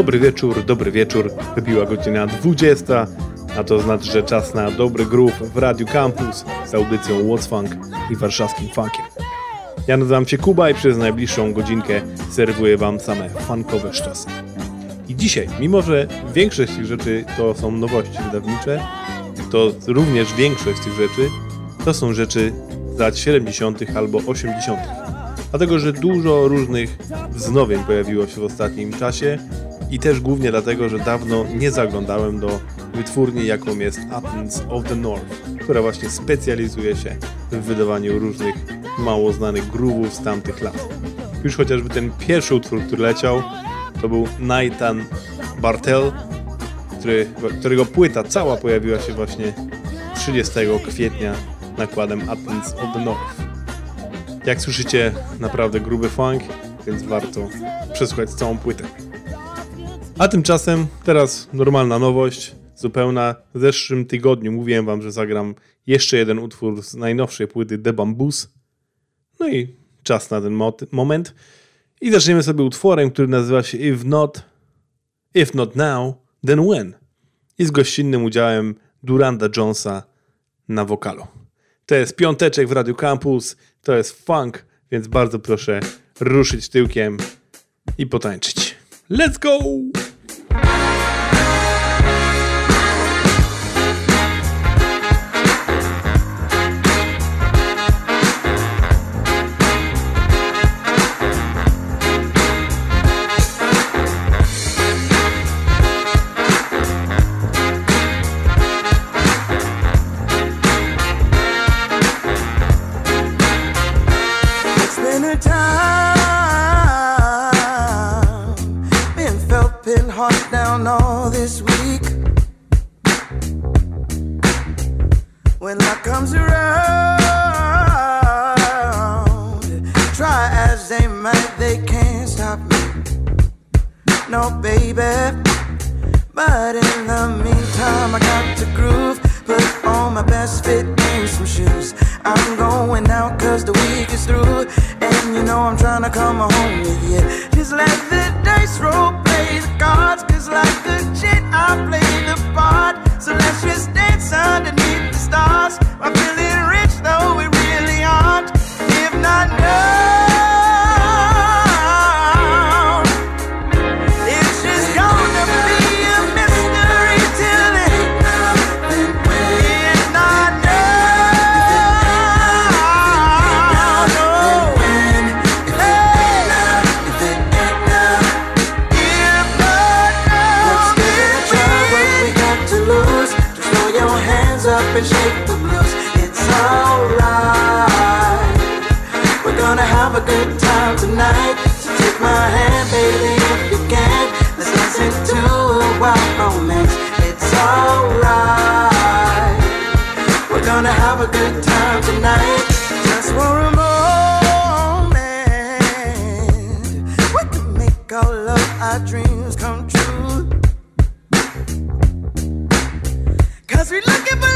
Dobry wieczór, dobry wieczór. Wybiła godzina 20, a to znaczy, że czas na dobry groove w Radio Campus z audycją What's Funk i warszawskim funkiem. Ja nazywam się Kuba i przez najbliższą godzinkę serwuję Wam same funkowe sztosy. I dzisiaj, mimo że większość tych rzeczy to są nowości wydawnicze, to również większość tych rzeczy to są rzeczy z lat 70. albo 80. Dlatego, że dużo różnych wznowień pojawiło się w ostatnim czasie i też głównie dlatego, że dawno nie zaglądałem do wytwórni, jaką jest Athens of the North, która właśnie specjalizuje się w wydawaniu różnych mało znanych groove'ów z tamtych lat. Już chociażby ten pierwszy utwór, który leciał, to był Nathan Bartel, który, którego płyta cała pojawiła się właśnie 30 kwietnia nakładem Athens of the North. Jak słyszycie, naprawdę gruby funk, więc warto przesłuchać całą płytę. A tymczasem teraz normalna nowość, zupełna. W zeszłym tygodniu mówiłem wam, że zagram jeszcze jeden utwór z najnowszej płyty The Bamboos. No i czas na ten moment. I zaczniemy sobie utworem, który nazywa się If Not, If Not Now, Then When. I z gościnnym udziałem Duranda Jonesa na wokalu. To jest piąteczek w Radio Campus, to jest funk, więc bardzo proszę ruszyć tyłkiem i potańczyć. Let's go! our love, our dreams come true. Cause we looking for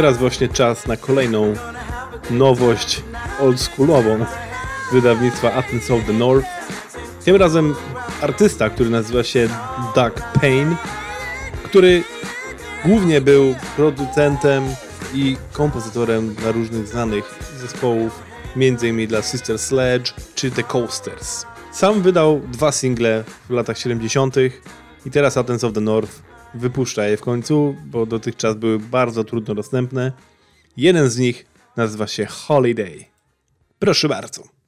teraz właśnie czas na kolejną nowość oldschoolową wydawnictwa Athens of the North. Tym razem artysta, który nazywa się Doug Payne, który głównie był producentem i kompozytorem dla różnych znanych zespołów, m.in. dla Sister Sledge czy The Coasters. Sam wydał dwa single w latach 70. i teraz Athens of the North Wypuszcza je w końcu, bo dotychczas były bardzo trudno dostępne. Jeden z nich nazywa się Holiday. Proszę bardzo.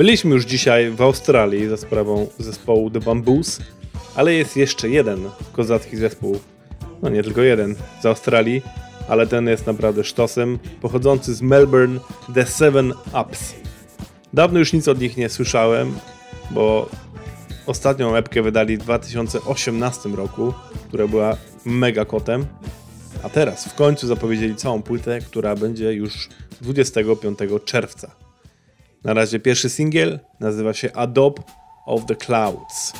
Byliśmy już dzisiaj w Australii za sprawą zespołu The Bamboos, ale jest jeszcze jeden kozacki zespół, no nie tylko jeden, z Australii, ale ten jest naprawdę sztosem, pochodzący z Melbourne, The Seven Ups. Dawno już nic od nich nie słyszałem, bo ostatnią epkę wydali w 2018 roku, która była mega kotem, a teraz w końcu zapowiedzieli całą płytę, która będzie już 25 czerwca. Na razie pierwszy singiel nazywa się Adobe of the Clouds.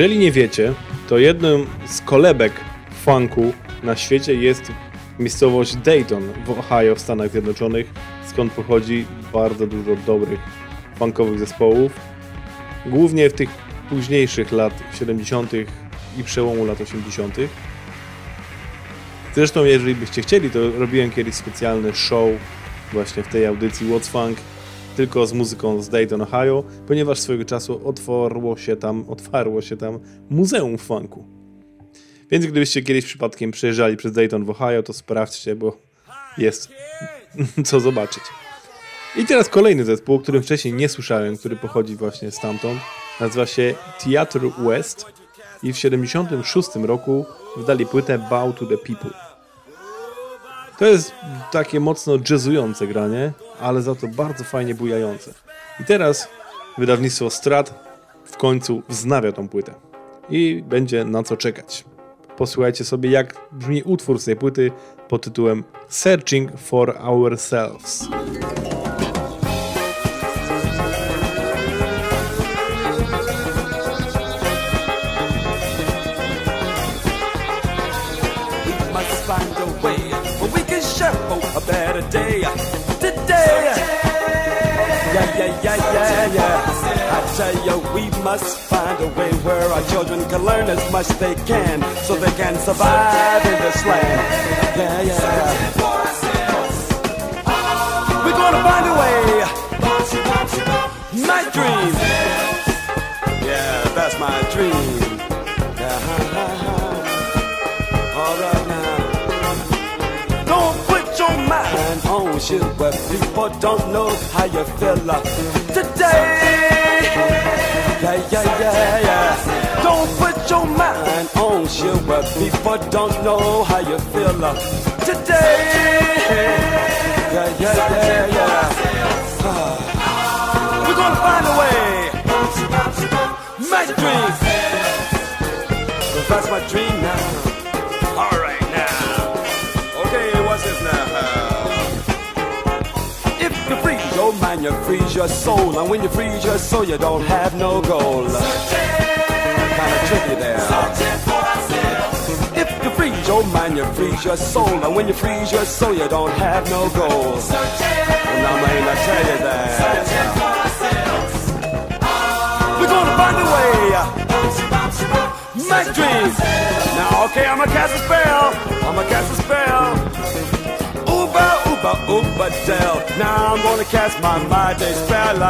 Jeżeli nie wiecie, to jednym z kolebek funku na świecie jest miejscowość Dayton w Ohio w Stanach Zjednoczonych, skąd pochodzi bardzo dużo dobrych funkowych zespołów. Głównie w tych późniejszych lat 70. i przełomu lat 80. Zresztą, jeżeli byście chcieli, to robiłem kiedyś specjalny show właśnie w tej audycji What's Funk, tylko z muzyką z Dayton, Ohio, ponieważ swojego czasu otworło się tam, otwarło się tam Muzeum Funku. Więc gdybyście kiedyś przypadkiem przejeżdżali przez Dayton w Ohio, to sprawdźcie, bo jest co zobaczyć. I teraz kolejny zespół, o którym wcześniej nie słyszałem, który pochodzi właśnie stamtąd. Nazywa się Theatre West i w 76 roku wydali płytę Bow to the People. To jest takie mocno jazzujące granie, ale za to bardzo fajnie bujające. I teraz wydawnictwo Strat w końcu wznawia tą płytę. I będzie na co czekać. Posłuchajcie sobie, jak brzmi utwór z tej płyty pod tytułem Searching for Ourselves. Yeah. I tell you, we must find a way where our children can learn as much they can so they can survive in this land. Yeah, yeah. We're gonna find a way. My dream. Yeah, that's my dream. Yeah, ha, ha, ha. All right now. On shit where people don't know how you feel today. Yeah, yeah, yeah, yeah. Don't put your mind on shit where people don't know how you feel today. Yeah, yeah, yeah, yeah. Ah. We're gonna find a way. My dream. 'Cause that's my dream now. Mind, you freeze your soul. And when you freeze your soul, you don't have no goal. Kinda tricky there. If you freeze your mind, you freeze your soul. And when you freeze your soul, you don't have no goal. And I'm gonna tell you that. We're gonna find a way. My dreams. Now, okay, I'm gonna cast a spell. I'm gonna cast a spell. Uba, uba. Now I'm gonna cast my mighty spell.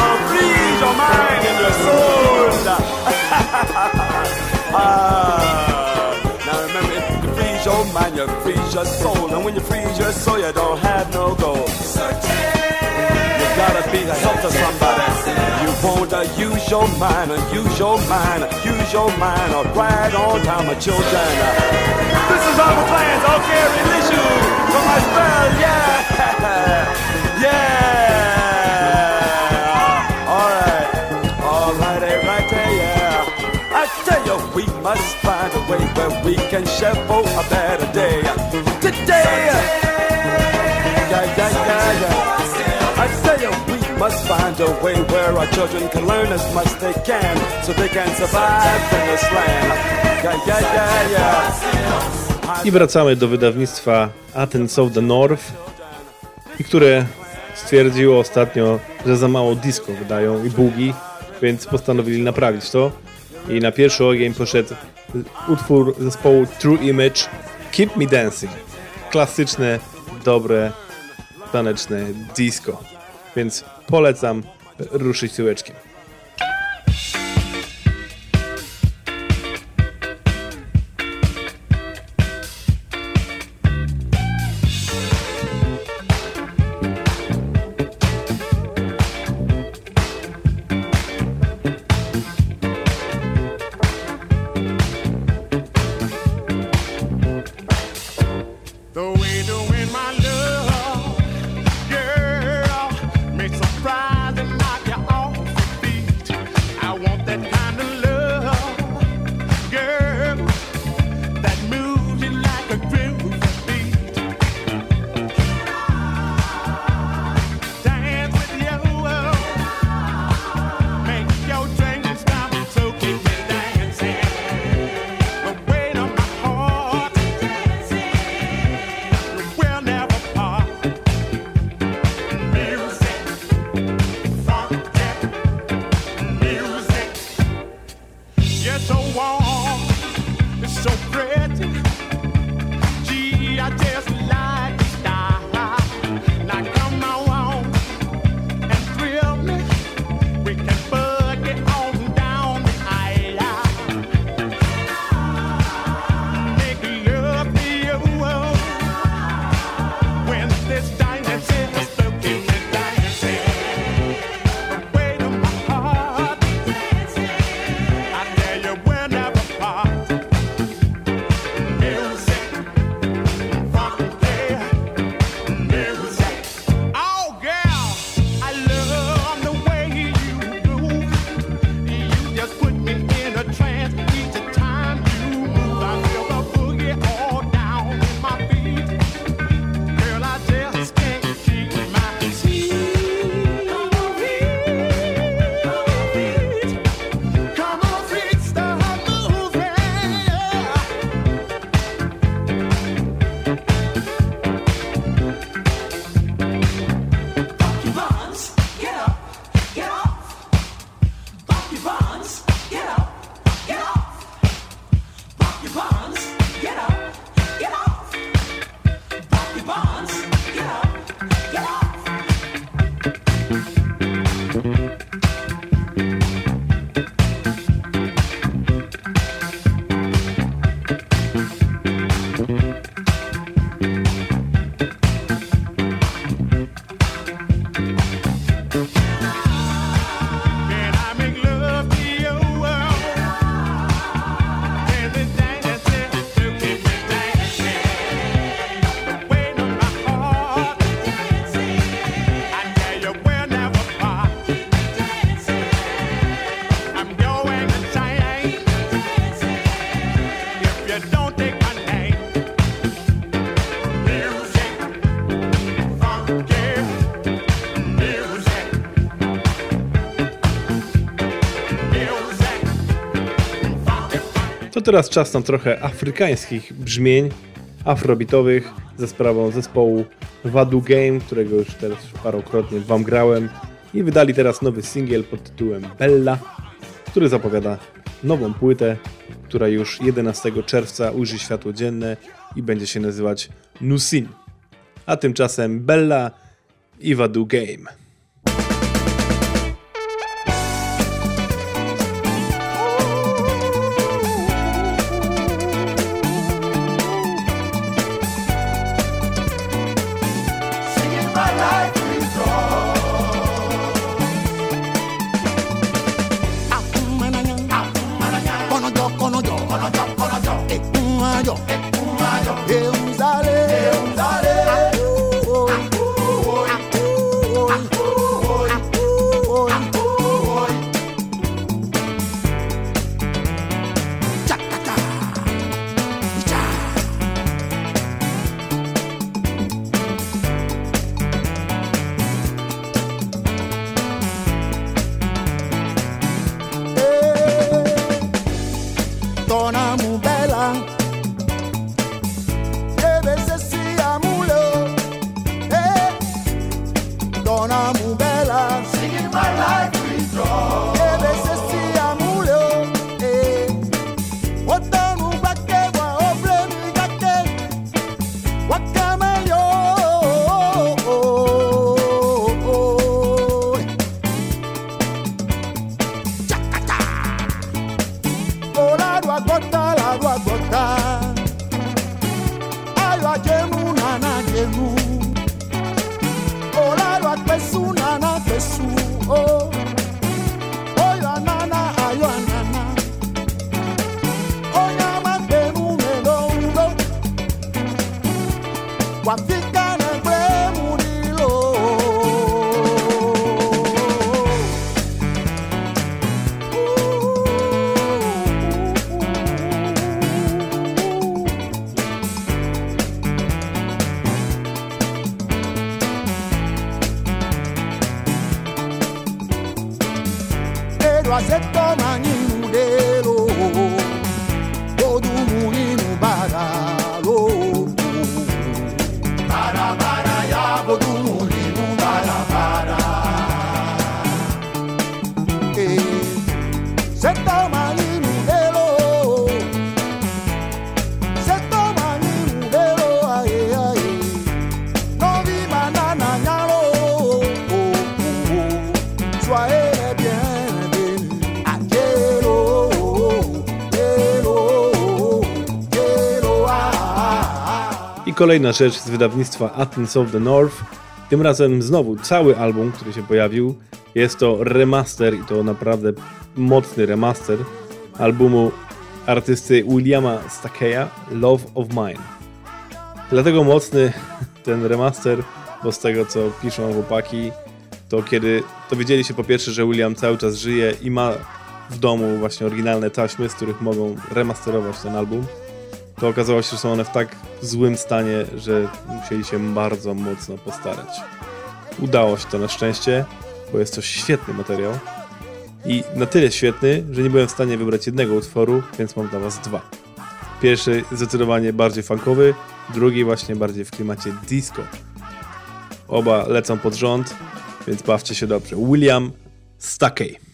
oh, freeze your mind and your soul. ah, now remember, if you freeze your mind, you freeze your soul. And when you freeze your soul, you don't have no goal. You gotta be the help to somebody. You wanna use your mind, use your mind, use your mind, uh, right on time, my children. This is our plans, okay, you from my spell, yeah, yeah. Alright, alright, eh, right there, yeah. I tell you, we must find a way where we can share for a better day. Today, yeah, yeah, yeah, yeah. Must find a way where our children can learn as much they can so they can survive in this land. Yeah, yeah, yeah, yeah. I wracamy do wydawnictwa Athens of the North, które stwierdziło ostatnio, że za mało disco wydają i bugi, więc postanowili naprawić to. I na pierwszy ogień poszedł utwór zespołu True Image Keep Me Dancing. Klasyczne, dobre, taneczne disco. Więc polecam ruszyć tyłeczkiem. Teraz czas na trochę afrykańskich brzmień afrobitowych ze sprawą zespołu Wadu Game, którego już teraz parokrotnie wam grałem i wydali teraz nowy singiel pod tytułem Bella, który zapowiada nową płytę, która już 11 czerwca ujrzy światło dzienne i będzie się nazywać Nusin. A tymczasem Bella i Wadu Game. Kolejna rzecz z wydawnictwa Athens of the North. Tym razem znowu cały album, który się pojawił. Jest to remaster i to naprawdę mocny remaster albumu artysty Williama Stakeya Love of Mine. Dlatego mocny ten remaster, bo z tego co piszą chłopaki, to kiedy dowiedzieli się po pierwsze, że William cały czas żyje i ma w domu właśnie oryginalne taśmy, z których mogą remasterować ten album, to okazało się, że są one w tak złym stanie, że musieli się bardzo mocno postarać. Udało się to na szczęście, bo jest to świetny materiał. I na tyle świetny, że nie byłem w stanie wybrać jednego utworu, więc mam dla Was dwa. Pierwszy zdecydowanie bardziej funkowy, drugi właśnie bardziej w klimacie disco. Oba lecą pod rząd, więc bawcie się dobrze. William Stuckey.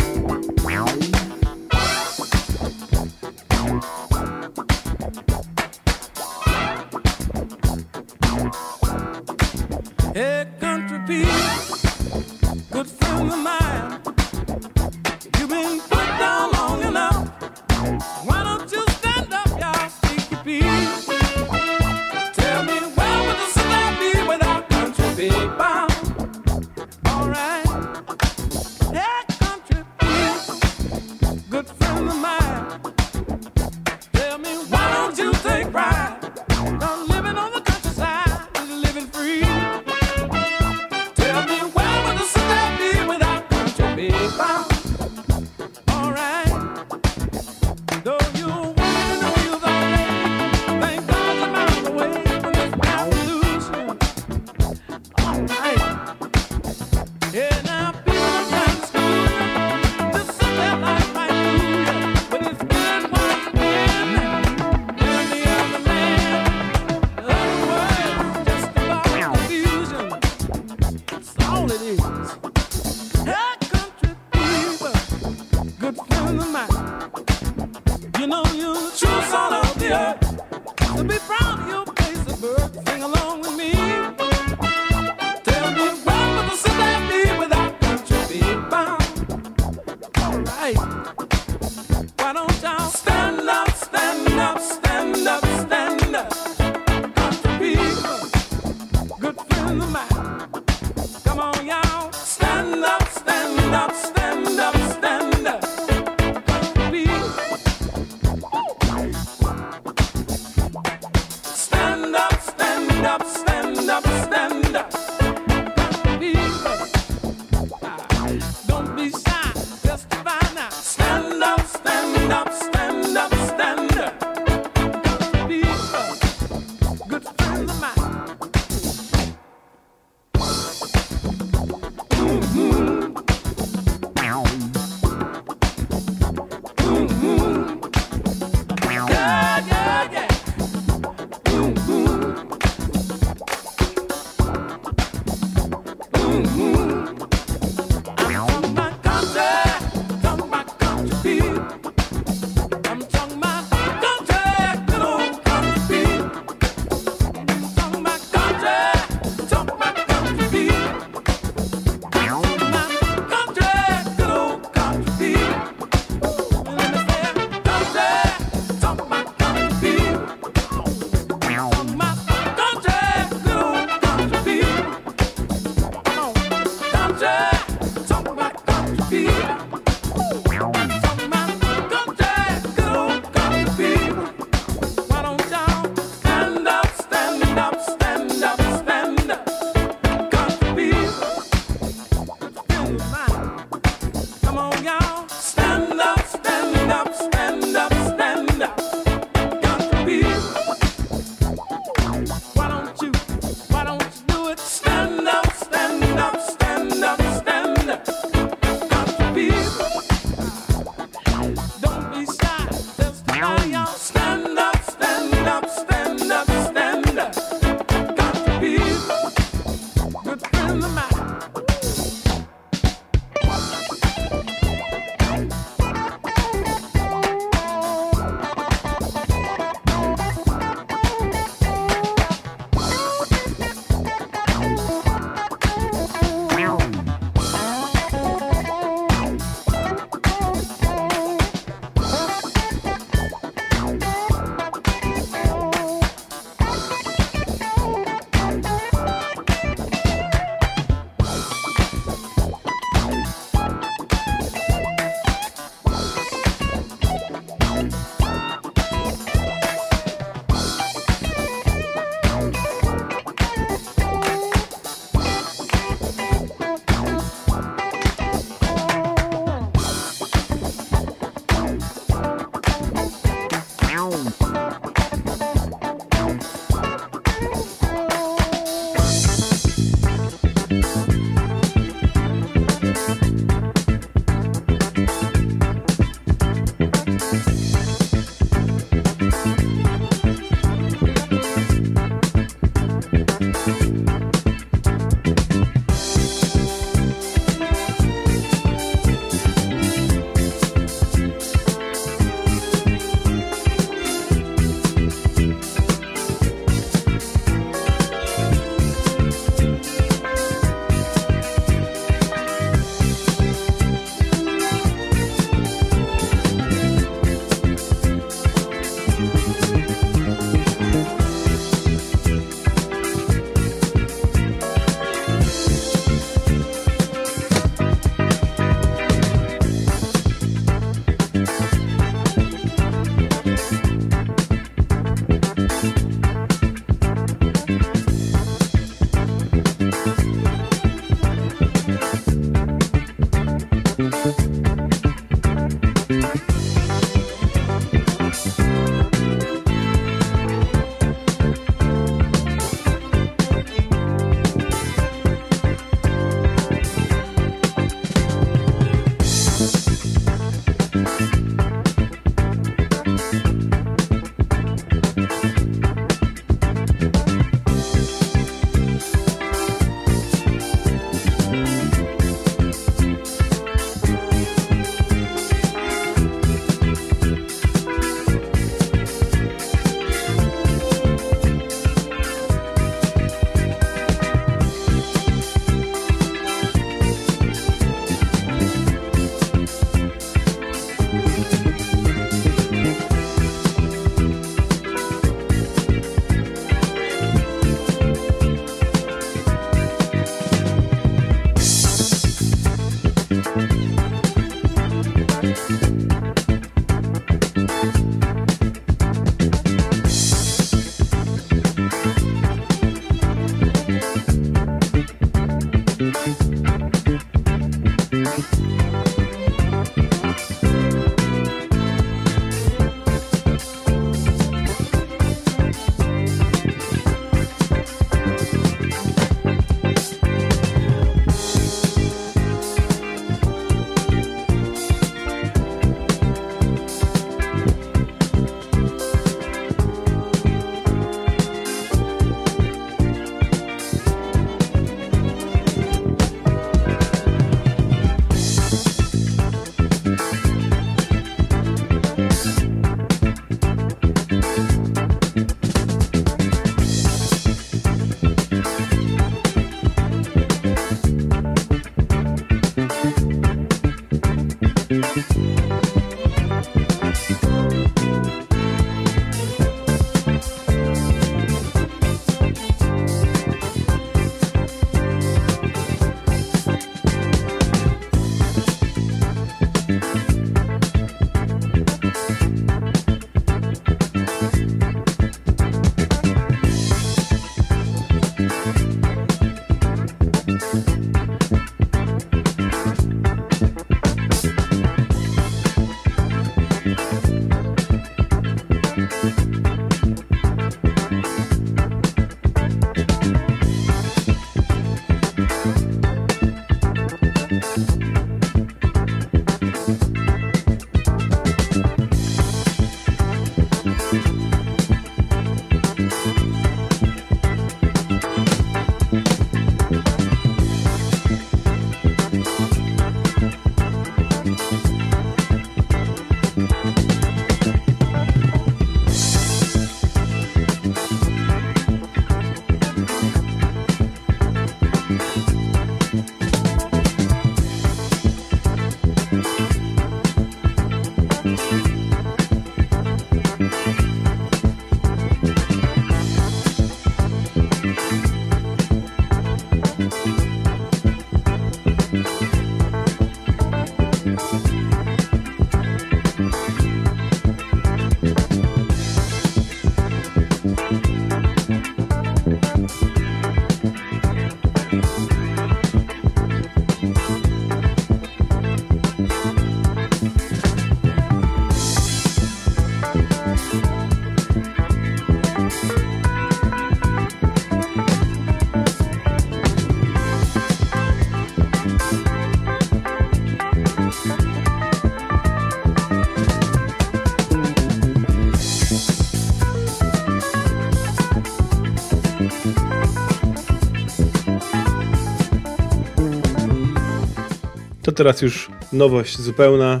teraz już nowość zupełna.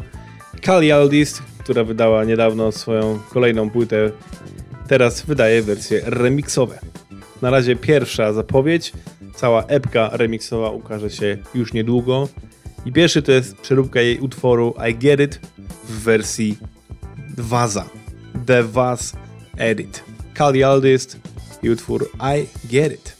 Kali Aldis, która wydała niedawno swoją kolejną płytę, teraz wydaje wersje remixowe. Na razie pierwsza zapowiedź, cała epka remixowa ukaże się już niedługo. I pierwszy to jest przeróbka jej utworu I Get It w wersji "Vaza The Vaz Edit. Kali Aldis i utwór I Get It.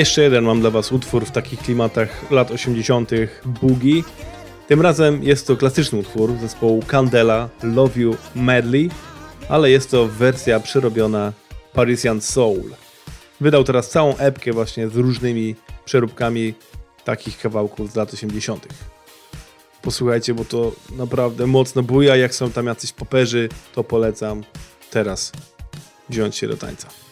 Jeszcze jeden mam dla Was utwór w takich klimatach lat 80. Boogie. Tym razem jest to klasyczny utwór zespołu Candela Love You Medley, ale jest to wersja przerobiona Parisian Soul. Wydał teraz całą epkę właśnie z różnymi przeróbkami takich kawałków z lat 80. Posłuchajcie, bo to naprawdę mocno buja. Jak są tam jacyś poperzy, to polecam teraz wziąć się do tańca.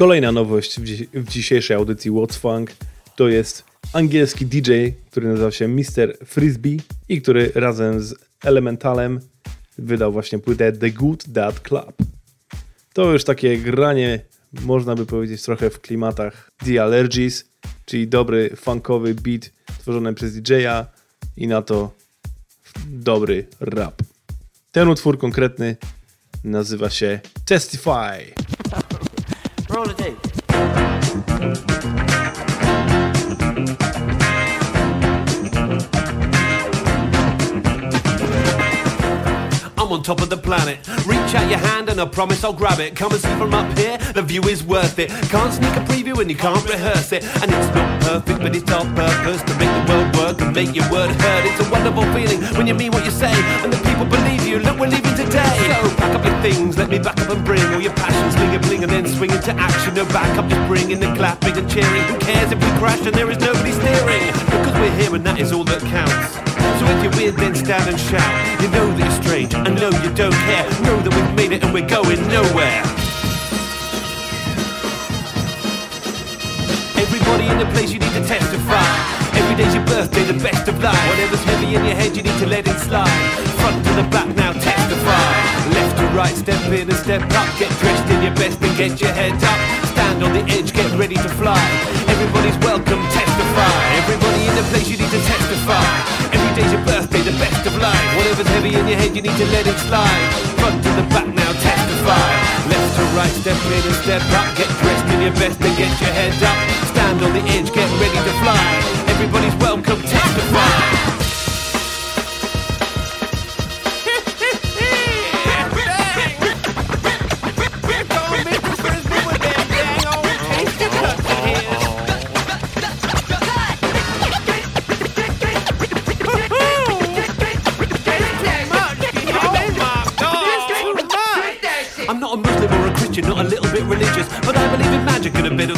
kolejna nowość w, dzi w dzisiejszej audycji What's Funk to jest angielski DJ, który nazywa się Mr. Frisbee i który razem z Elementalem wydał właśnie płytę The Good Dad Club. To już takie granie, można by powiedzieć, trochę w klimatach The Allergies, czyli dobry funkowy beat tworzony przez DJ-a i na to dobry rap. Ten utwór konkretny nazywa się Testify. Roll the tape. I'm on top of the planet. Reach out your hand and I promise I'll grab it. Come and see from up here, the view is worth it. Can't sneak a preview and you can't rehearse it. And it's not perfect, but it's our purpose to make the world work and make your word heard. It's a wonderful feeling when you mean what you say and the people believe you. Look, we're leaving today. So pack up your things, let me back up and bring all your passions, sling a bling, and then swing into action. No back up, just bring in the clapping and cheering. Who cares if we crash and there is nobody steering? Because we're here and that is all that counts. So if you're weird, then stand and shout. You know that you're strange, I know you don't care. Know that we've made it and we're going nowhere. Everybody in the place, you need to testify. Every day's your birthday, the best of life. Whatever's heavy in your head, you need to let it slide. Front to the back, now testify. Left to right, step in and step up. Get dressed in your best and get your head up. Stand on the edge, get ready to fly. Everybody's welcome, Whatever's heavy in your head, you need to let it slide. Front to the back, now testify. Left to right, step in and step up. Get dressed in your best and get your head up. Stand on the edge, get ready to fly. Everybody's welcome, testify.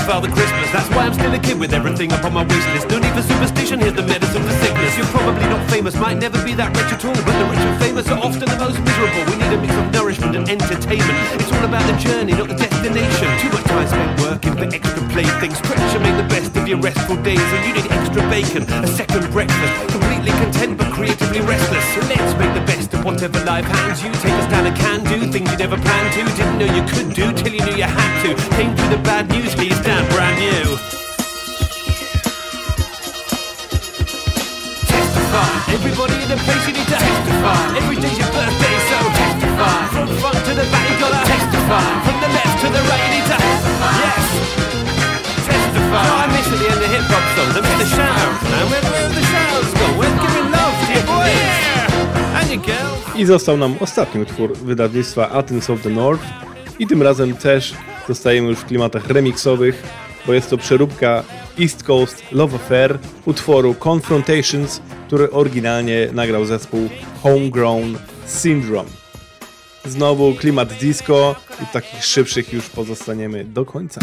Father Christmas. That's why I'm still a kid with everything up on my wish list. No need for superstition, here's the medicine for sickness. You're probably not famous, might never be that rich at all, but the rich and famous are often the most miserable. We need a mix of nourishment and entertainment. It's all about the journey, not the destination. Too much time spent working for extra playthings. Stretch and make the best of your restful days, and you need extra bacon, a second breakfast. Completely content but creatively restless. Let's make the best of whatever life hands you. Take a stand and can do things you never planned to. Didn't know you could do till you knew you had to. Came through the bad news, you stand brand new. Testify. Everybody in the place you need to testify. Every day's your birthday, so testify. From front to the back, you gotta testify. From the left to the right, you need to testify. yes. Testify. No, I miss at the end of hip hop songs. I miss the shout. And where, where the shouts go? Where's giving I został nam ostatni utwór wydawnictwa Athens of the North i tym razem też zostajemy już w klimatach remixowych, bo jest to przeróbka East Coast Love Affair utworu Confrontations, który oryginalnie nagrał zespół Homegrown Syndrome. Znowu klimat disco i takich szybszych już pozostaniemy do końca.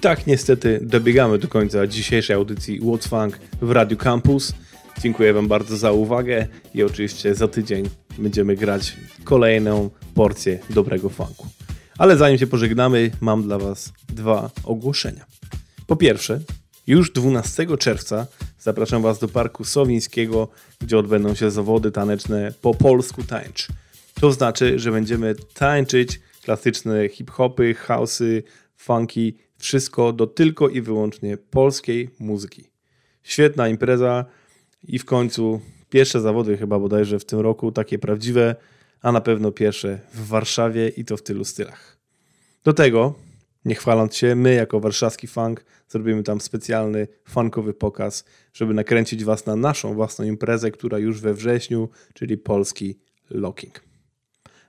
I tak niestety dobiegamy do końca dzisiejszej audycji What's Funk w Radio Campus. Dziękuję Wam bardzo za uwagę i oczywiście za tydzień będziemy grać kolejną porcję dobrego funku. Ale zanim się pożegnamy, mam dla Was dwa ogłoszenia. Po pierwsze, już 12 czerwca zapraszam Was do Parku Sowińskiego, gdzie odbędą się zawody taneczne po polsku tańcz. To znaczy, że będziemy tańczyć klasyczne hip-hopy, house'y, funky, wszystko do tylko i wyłącznie polskiej muzyki. Świetna impreza i w końcu pierwsze zawody chyba bodajże w tym roku, takie prawdziwe, a na pewno pierwsze w Warszawie i to w tylu stylach. Do tego, nie chwaląc się, my jako warszawski funk zrobimy tam specjalny funkowy pokaz, żeby nakręcić Was na naszą własną imprezę, która już we wrześniu, czyli polski locking.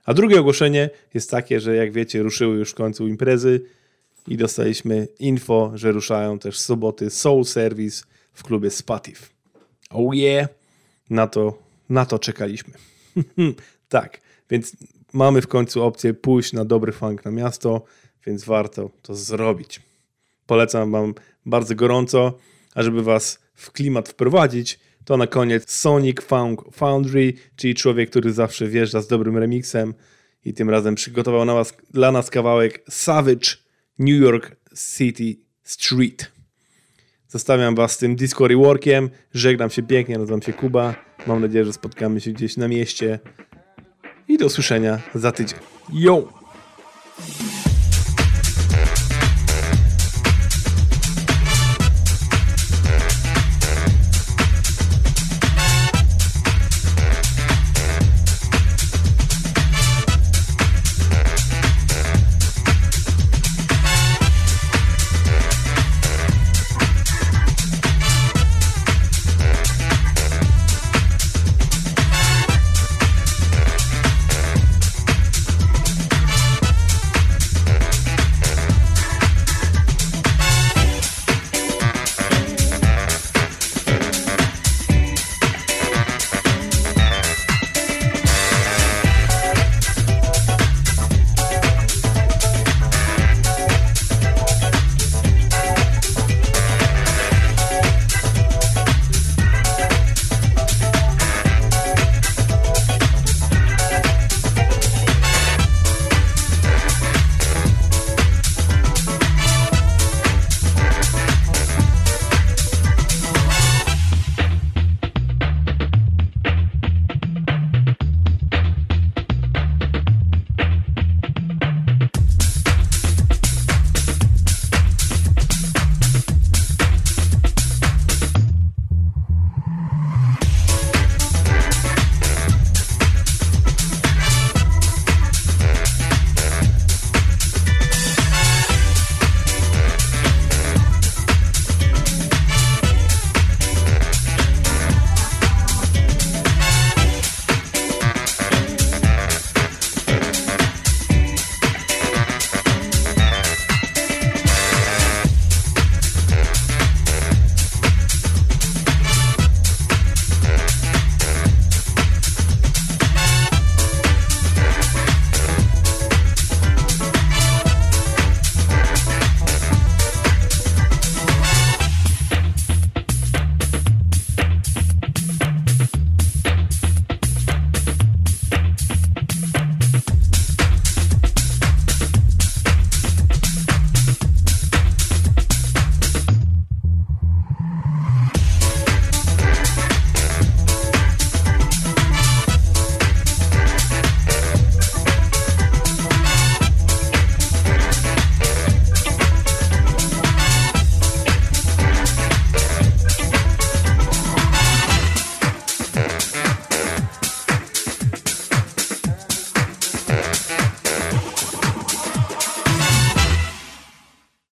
A drugie ogłoszenie jest takie, że jak wiecie, ruszyły już w końcu imprezy i dostaliśmy info, że ruszają też soboty Soul Service w klubie Spatif. Oh yeah! Na to, na to czekaliśmy. tak, więc mamy w końcu opcję pójść na dobry funk na miasto, więc warto to zrobić. Polecam Wam bardzo gorąco, a żeby Was w klimat wprowadzić, to na koniec Sonic Funk Foundry, czyli człowiek, który zawsze wjeżdża z dobrym remixem i tym razem przygotował na was, dla nas kawałek Savage New York City Street. Zostawiam was z tym disco reworkiem. Żegnam się pięknie, nazywam się Kuba. Mam nadzieję, że spotkamy się gdzieś na mieście. I do usłyszenia za tydzień. Yo!